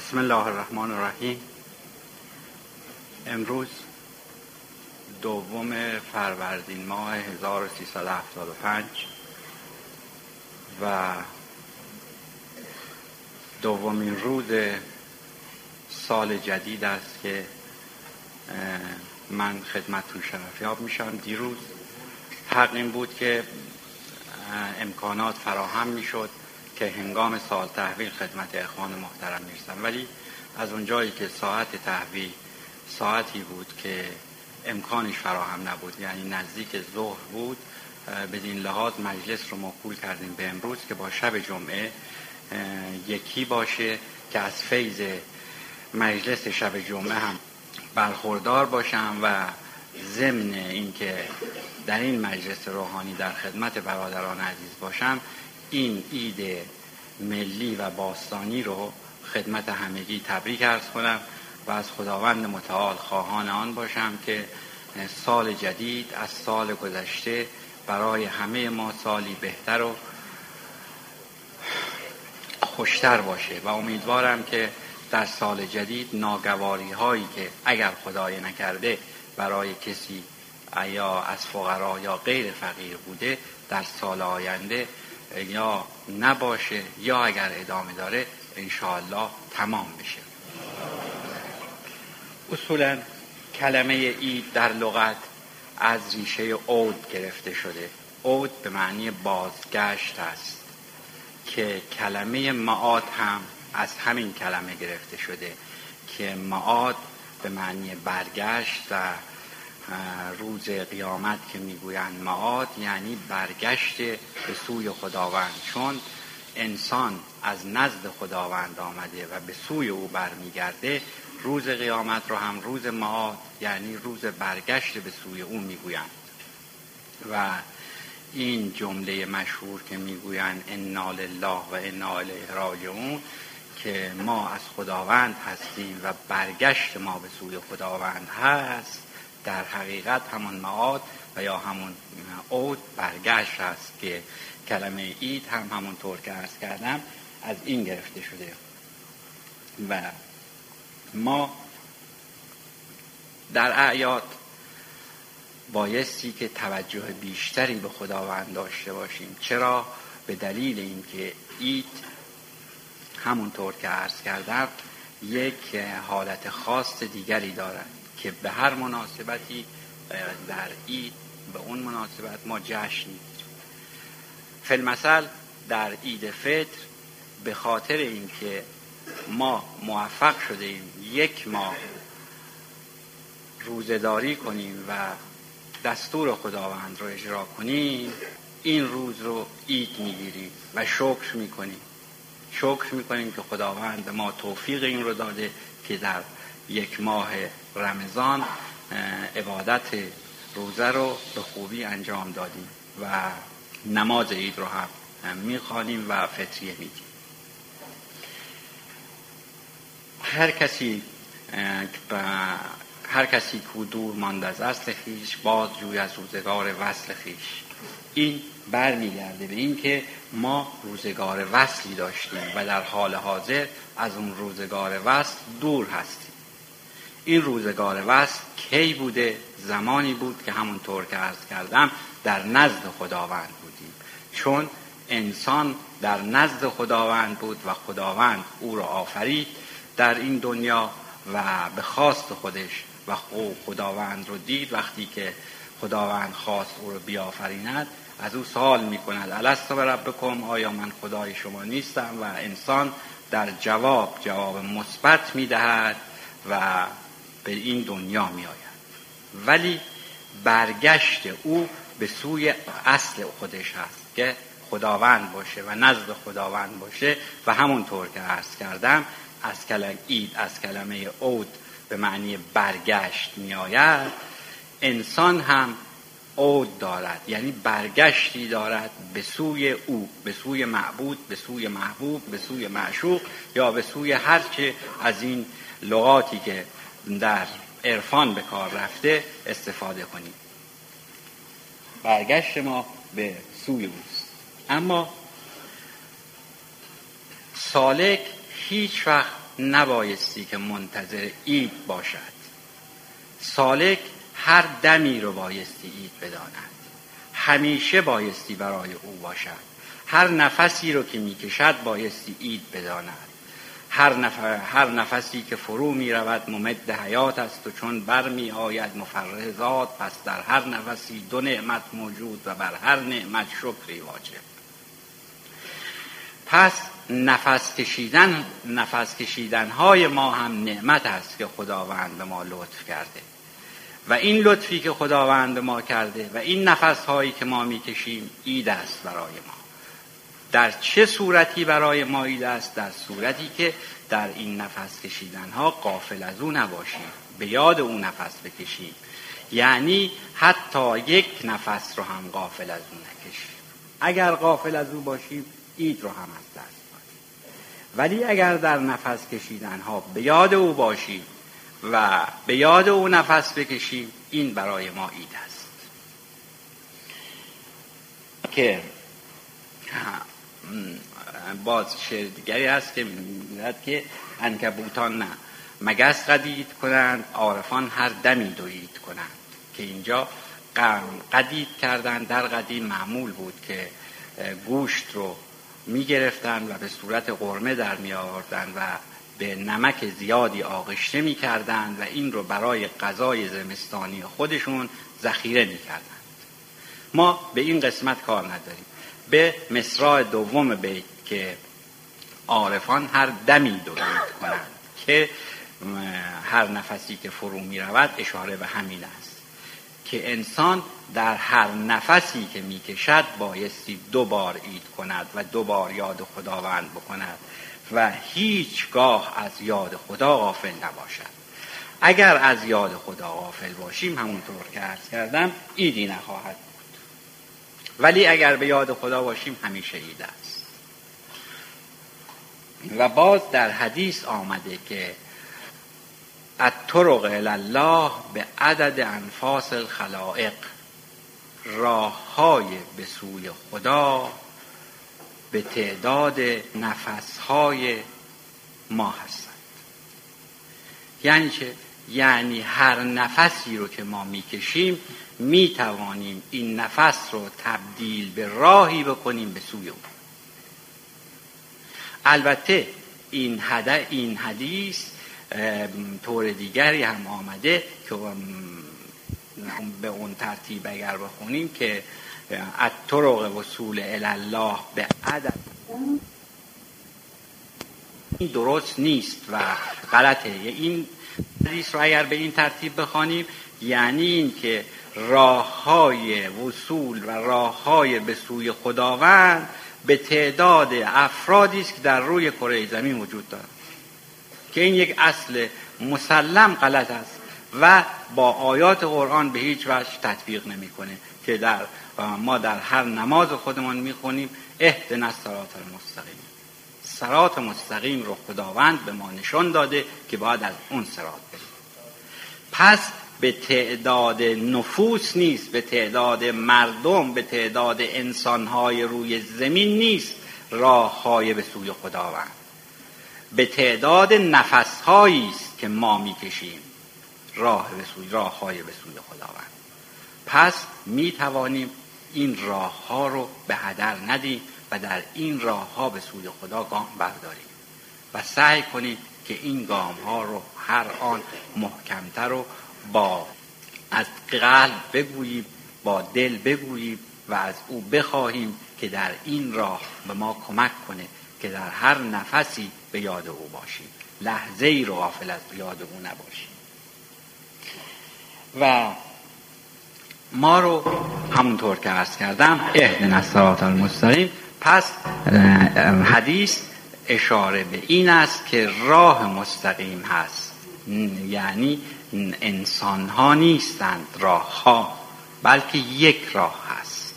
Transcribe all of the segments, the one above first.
بسم الله الرحمن الرحیم. امروز دوم فروردین ماه 1375 و دومین روز سال جدید است که من خدمتتون شرفیاب میشم. دیروز حق این بود که امکانات فراهم می‌شد. که هنگام سال تحویل خدمت اخوان محترم می‌رسم ولی از اونجایی که ساعت تحویل ساعتی بود که امکانش فراهم نبود یعنی نزدیک ظهر بود بدین لحاظ مجلس رو موکول کردیم به امروز که با شب جمعه یکی باشه که از فیض مجلس شب جمعه هم برخوردار باشم و ضمن اینکه در این مجلس روحانی در خدمت برادران عزیز باشم این اید ملی و باستانی رو خدمت همگی تبریک ارز کنم و از خداوند متعال خواهان آن باشم که سال جدید از سال گذشته برای همه ما سالی بهتر و خوشتر باشه و امیدوارم که در سال جدید ناگواری هایی که اگر خدای نکرده برای کسی یا از فقرا یا غیر فقیر بوده در سال آینده یا نباشه یا اگر ادامه داره انشاءالله تمام بشه. اصولا کلمه اید در لغت از ریشه اود گرفته شده. اود به معنی بازگشت است که کلمه معاد هم از همین کلمه گرفته شده که معاد به معنی برگشت و روز قیامت که می‌گویند معاد یعنی برگشت به سوی خداوند چون انسان از نزد خداوند آمده و به سوی او برمیگرده روز قیامت رو هم روز معاد یعنی روز برگشت به سوی او می‌گویند. و این جمله مشهور که می‌گویند انا لله و انا الیه راجعون که ما از خداوند هستیم و برگشت ما به سوی خداوند هست. در حقیقت همون معاد و یا همون عود برگشت هست که کلمه اید هم همونطور که ارز کردم از این گرفته شده. و ما در اعیاد بایستی که توجه بیشتری به خداوند داشته باشیم. چرا؟ به دلیل اینکه اید همونطور که عرض کردم یک حالت خاص دیگری دارد. که به هر مناسبتی در اید به اون مناسبت ما جشن فلمثل در عید فطر به خاطر اینکه ما موفق شده ایم یک ماه روزداری کنیم و دستور خداوند رو اجرا کنیم این روز رو عید می‌گیریم و شکر می‌کنیم. شکر می‌کنیم که خداوند ما توفیق این رو داده که در یک ماه رمضان عبادت روزه رو به خوبی انجام دادیم و نماز عید رو هم می‌خوانیم و فطریه میدیم هر کسی هر کسی که دور ماند از اصل خیش باز جوی از روزگار وصل خیش. این برمیگرده به اینکه ما روزگار وصلی داشتیم و در حال حاضر از اون روزگار وصل دور هستیم. این روزگار وصل کی بوده؟ زمانی بود که همونطور که عرض کردم در نزد خداوند بودیم. چون انسان در نزد خداوند بود و خداوند او را آفرید در این دنیا و به خواست خودش و خداوند رو دید. وقتی که خداوند خواست او رو بیافریند از او سوال می کند الست و ربکم؟ آیا من خدای شما نیستم؟ و انسان در جواب جواب مثبت می دهد و به این دنیا می آید. ولی برگشت او به سوی اصل خودش هست که خداوند باشه و نزد خداوند باشه و همونطور که عرض کردم از کلمه اید از کلمه اود به معنی برگشت می آید. انسان هم عود دارد یعنی برگشتی دارد به سوی او به سوی معبود به سوی محبوب به سوی معشوق یا به سوی هر چه از این لغاتی که در عرفان به کار رفته استفاده کنیم. برگشت ما به سوی اوست. اما سالک هیچ وقت نبایستی که منتظر عید باشد. سالک هر دمی رو بایستی عید بداند. همیشه بایستی برای او باشد. هر نفسی رو که می‌کشد بایستی عید بداند. هر, نفر، هر نفسی که فرو می رود ممد حیات است و چون بر می آید مفرزات پس در هر نفسی دو نعمت موجود و بر هر نعمت شکری واجب. پس نفس کشیدن نفس کشیدن های ما هم نعمت است که خداوند به ما لطف کرده. و این لطفی که خداوند به ما کرده و این نفس هایی که ما می‌کشیم اید است برای ما. در چه صورتی برای ما اید است؟ در صورتی که در این نفس کشیدن ها قافل از او نباشیم به یاد او نفس بکشیم یعنی حتی یک نفس رو هم قافل از او نکشیم اگر قافل از او باشیم اید رو هم از دست ولی اگر در نفس کشیدن ها به یاد او باشیم و به یاد او نفس بکشیم این برای ما اید است. که باز شعر دیگری هست که می‌گوید که انکبوتان نه. مگس قدید کنند عارفان هر دمی دوید کنند. که اینجا قدید کردن در قدیم معمول بود که گوشت رو می گرفتن و به صورت قرمه در می آوردن و به نمک زیادی آغشته می کردن و این رو برای غذای زمستانی خودشون ذخیره می کردن. ما به این قسمت کار نداریم. به مصراع دوم بیت که عارفان هر دمی دوید کنند که هر نفسی که فرو می رود اشاره به همین است که انسان در هر نفسی که می‌کشد بایستی دو بار اید کند و دو بار یاد خداوند بکند و هیچگاه از یاد خدا غافل نباشد. اگر از یاد خدا غافل باشیم همونطور که عرض کردم ایدی نخواهد ولی اگر به یاد خدا باشیم همیشه اید است و باز در حدیث آمده که الطرق الله به عدد انفاس الخلائق راه های به سوی خدا به تعداد نفس های ما هستند یعنی چه؟ یعنی هر نفسی رو که ما می‌کشیم می‌توانیم این نفس رو تبدیل به راهی بکنیم به سوی او البته این, این حدیث طور دیگری هم آمده که به اون ترتیب اگر بخونیم که الطرق وصول الله به عدد. این درست نیست و غلطه. این حدیث رو اگر به این ترتیب بخوانیم یعنی این که راه های وصول و راه های به سوی خداوند به تعداد افرادی است که در روی کره زمین وجود دارد که این یک اصل مسلم غلط است و با آیات قرآن به هیچ وجه تطبیق نمی‌کنه که در ما در هر نماز خودمان می‌خونیم اهدنا الصراط المستقیم. سرات مستقیم رو خداوند به ما نشان داده که باید از اون سرات بریم. پس به تعداد نفوس نیست به تعداد مردم به تعداد انسانهای روی زمین نیست راه های به سوی خداوند. به تعداد نفسهایی است که ما می‌کشیم راه به سوی راه های به سوی خداوند. پس می توانیم این راه ها رو به هدر ندیم و در این راه ها به سوی خدا گام برداریم. و سعی کنیم که این گام ها رو هر آن محکمتر و با از قلب بگوییم با دل بگوییم و از او بخواهیم که در این راه به ما کمک کنه که در هر نفسی به یاد او باشیم. لحظه ای رو غافل از یاد او نباشیم. و ما رو همونطور که عرض کردم اهدن الصراط المستقیم. پس حدیث اشاره به این است که راه مستقیم هست. یعنی انسان ها نیستند راه ها بلکه یک راه هست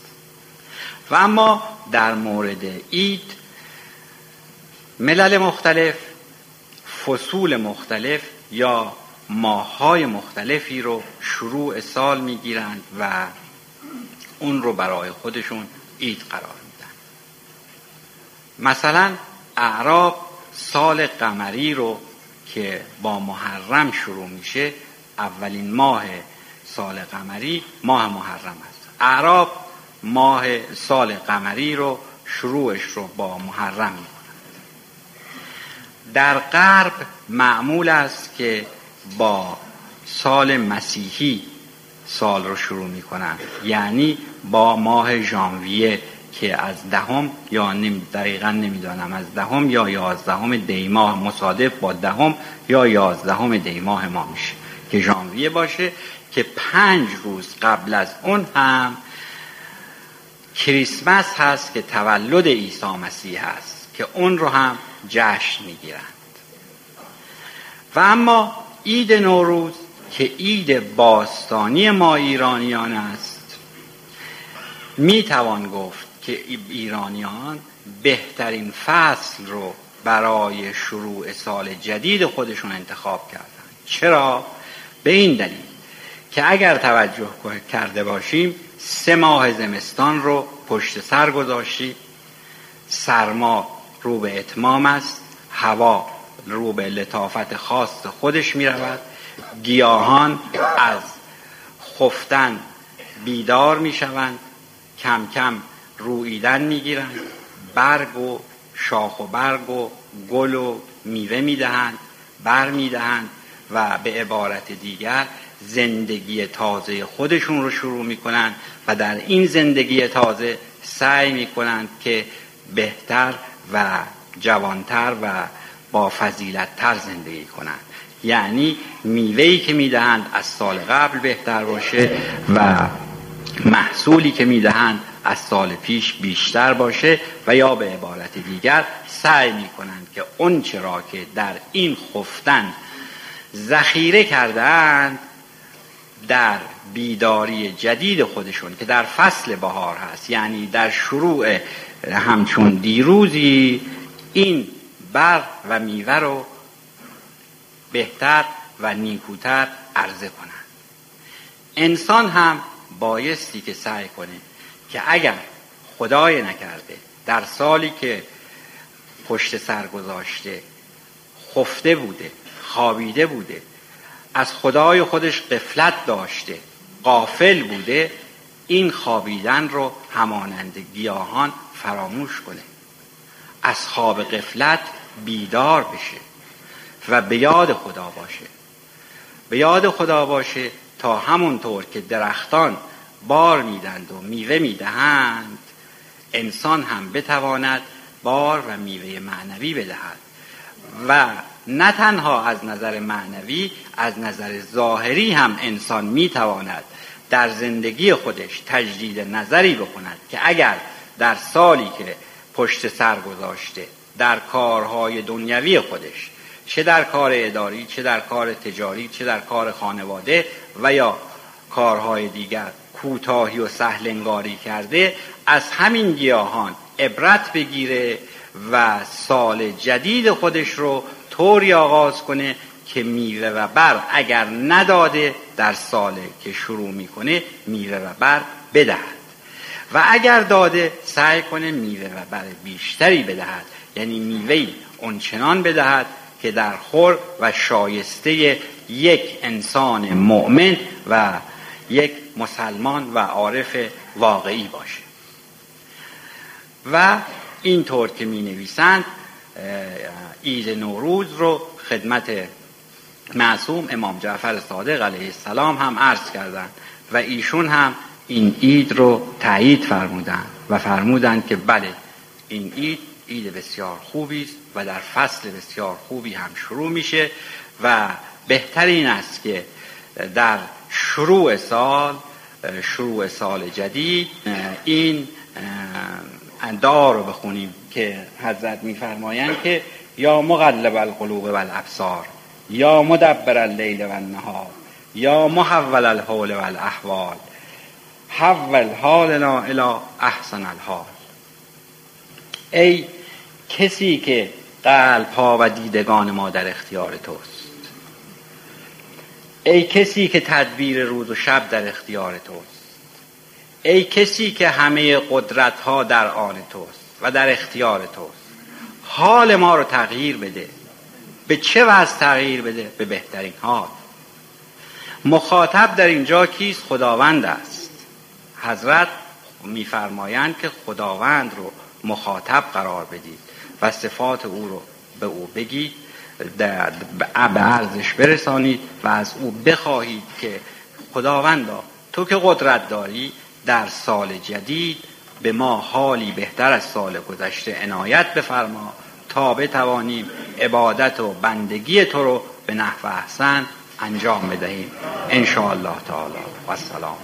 و اما در مورد اید ملل مختلف فصول مختلف یا ماهای مختلفی رو شروع سال می‌گیرند و اون رو برای خودشون عید قرار میدن. مثلا اعراب سال قمری رو که با محرم شروع میشه اولین ماه سال قمری ماه محرم است. اعراب ماه سال قمری رو شروعش رو با محرم می در غرب معمول است که با سال مسیحی سال رو شروع می کنند یعنی با ماه ژانویه. که از دهم یا نمی دقیقا نمی‌دانم از دهم یا یازدهم دی ماه مصادف با دهم یا یازدهم دی ماه ما میشه که ژانویه باشه که پنج روز قبل از اون هم کریسمس هست که تولد عیسی مسیح هست که اون رو هم جشن می‌گیرند. و اما عید نوروز که عید باستانی ما ایرانیان است می‌توان گفت که ایرانیان بهترین فصل رو برای شروع سال جدید خودشون انتخاب کردن. چرا؟ به این دلیل که اگر توجه کرده باشیم سه ماه زمستان رو پشت سر گذاشتیم سرما رو به اتمام است. هوا رو به لطافت خاص خودش می رود گیاهان از خفتن بیدار می شوند کم کم رویدن می گیرند برگ و شاخ و برگ و گل و میوه می دهند بر می دهند و به عبارت دیگر زندگی تازه خودشون رو شروع می کنند و در این زندگی تازه سعی می کنند که بهتر و جوانتر و با فضیلتتر زندگی کنند یعنی میوهی که می‌دهند از سال قبل بهتر باشه و محصولی که می‌دهند از سال پیش بیشتر باشه و یا به عبارت دیگر سعی می کنند که اون چرا که در این خفتن ذخیره کردند در بیداری جدید خودشون که در فصل بهار هست یعنی در شروع همچون دیروزی این بر و میوه رو بهتر و نیکوتر عرضه کنند. انسان هم بایستی که سعی کنه که اگر خدای نکرده در سالی که پشت سر گذاشته خفته بوده خوابیده بوده از خدای خودش قفلت داشته قافل بوده این خوابیدن رو همانند گیاهان فراموش کنه. از خواب قفلت بیدار بشه و به یاد خدا باشه. به یاد خدا باشه تا همونطور که درختان بار میدند و میوه می‌دهند. انسان هم بتواند بار و میوه معنوی بدهد. و نه تنها از نظر معنوی از نظر ظاهری هم انسان می‌تواند در زندگی خودش تجدید نظری بکند که اگر در سالی که پشت سر گذاشته در کارهای دنیوی خودش چه در کار اداری چه در کار تجاری چه در کار خانواده و یا کارهای دیگر کوتاهی و سهلنگاری کرده از همین گیاهان عبرت بگیره و سال جدید خودش رو طوری آغاز کنه که میوه و بر اگر نداده در سال که شروع می‌کنه میوه و بر بدهد. و اگر داده سعی کنه میوه و بر بیشتری بدهد یعنی میوه اونچنان بدهد که در خور و شایسته یک انسان مؤمن و یک مسلمان و عارف واقعی باشه. و اینطور که می نویسند عید نوروز رو خدمت معصوم امام جعفر صادق علیه السلام هم عرض کردند و ایشون هم این عید رو تایید فرمودند و فرمودند که بله این عید عید بسیار خوبی است و در فصل بسیار خوبی هم شروع میشه و بهتر این است که در شروع سال شروع سال جدید. این دعا رو بخونیم که حضرت میفرمایند که یا مقلب القلوب و الابصار یا مدبر اللیل و النهار یا محول الحول و الاحوال حول حالنا الى احسن الحال. ای کسی که قلب ها و دیدگان ما در اختیار توست. ای کسی که تدبیر روز و شب در اختیار توست. ای کسی که همه قدرت ها در آن توست و در اختیار توست. حال ما رو تغییر بده. به چه وضع تغییر بده؟ به بهترین حال. مخاطب در اینجا کیست؟ خداوند است. حضرت میفرمایند که خداوند رو مخاطب قرار بدید و صفات او رو به او بگید به ارزش برسانید و از او بخواهید که خداوندا تو که قدرت داری در سال جدید به ما حالی بهتر از سال گذشته عنایت بفرما تا بتوانیم عبادت و بندگی تو رو به نحو احسن انجام بدهیم. ان الله تعالی. و السلام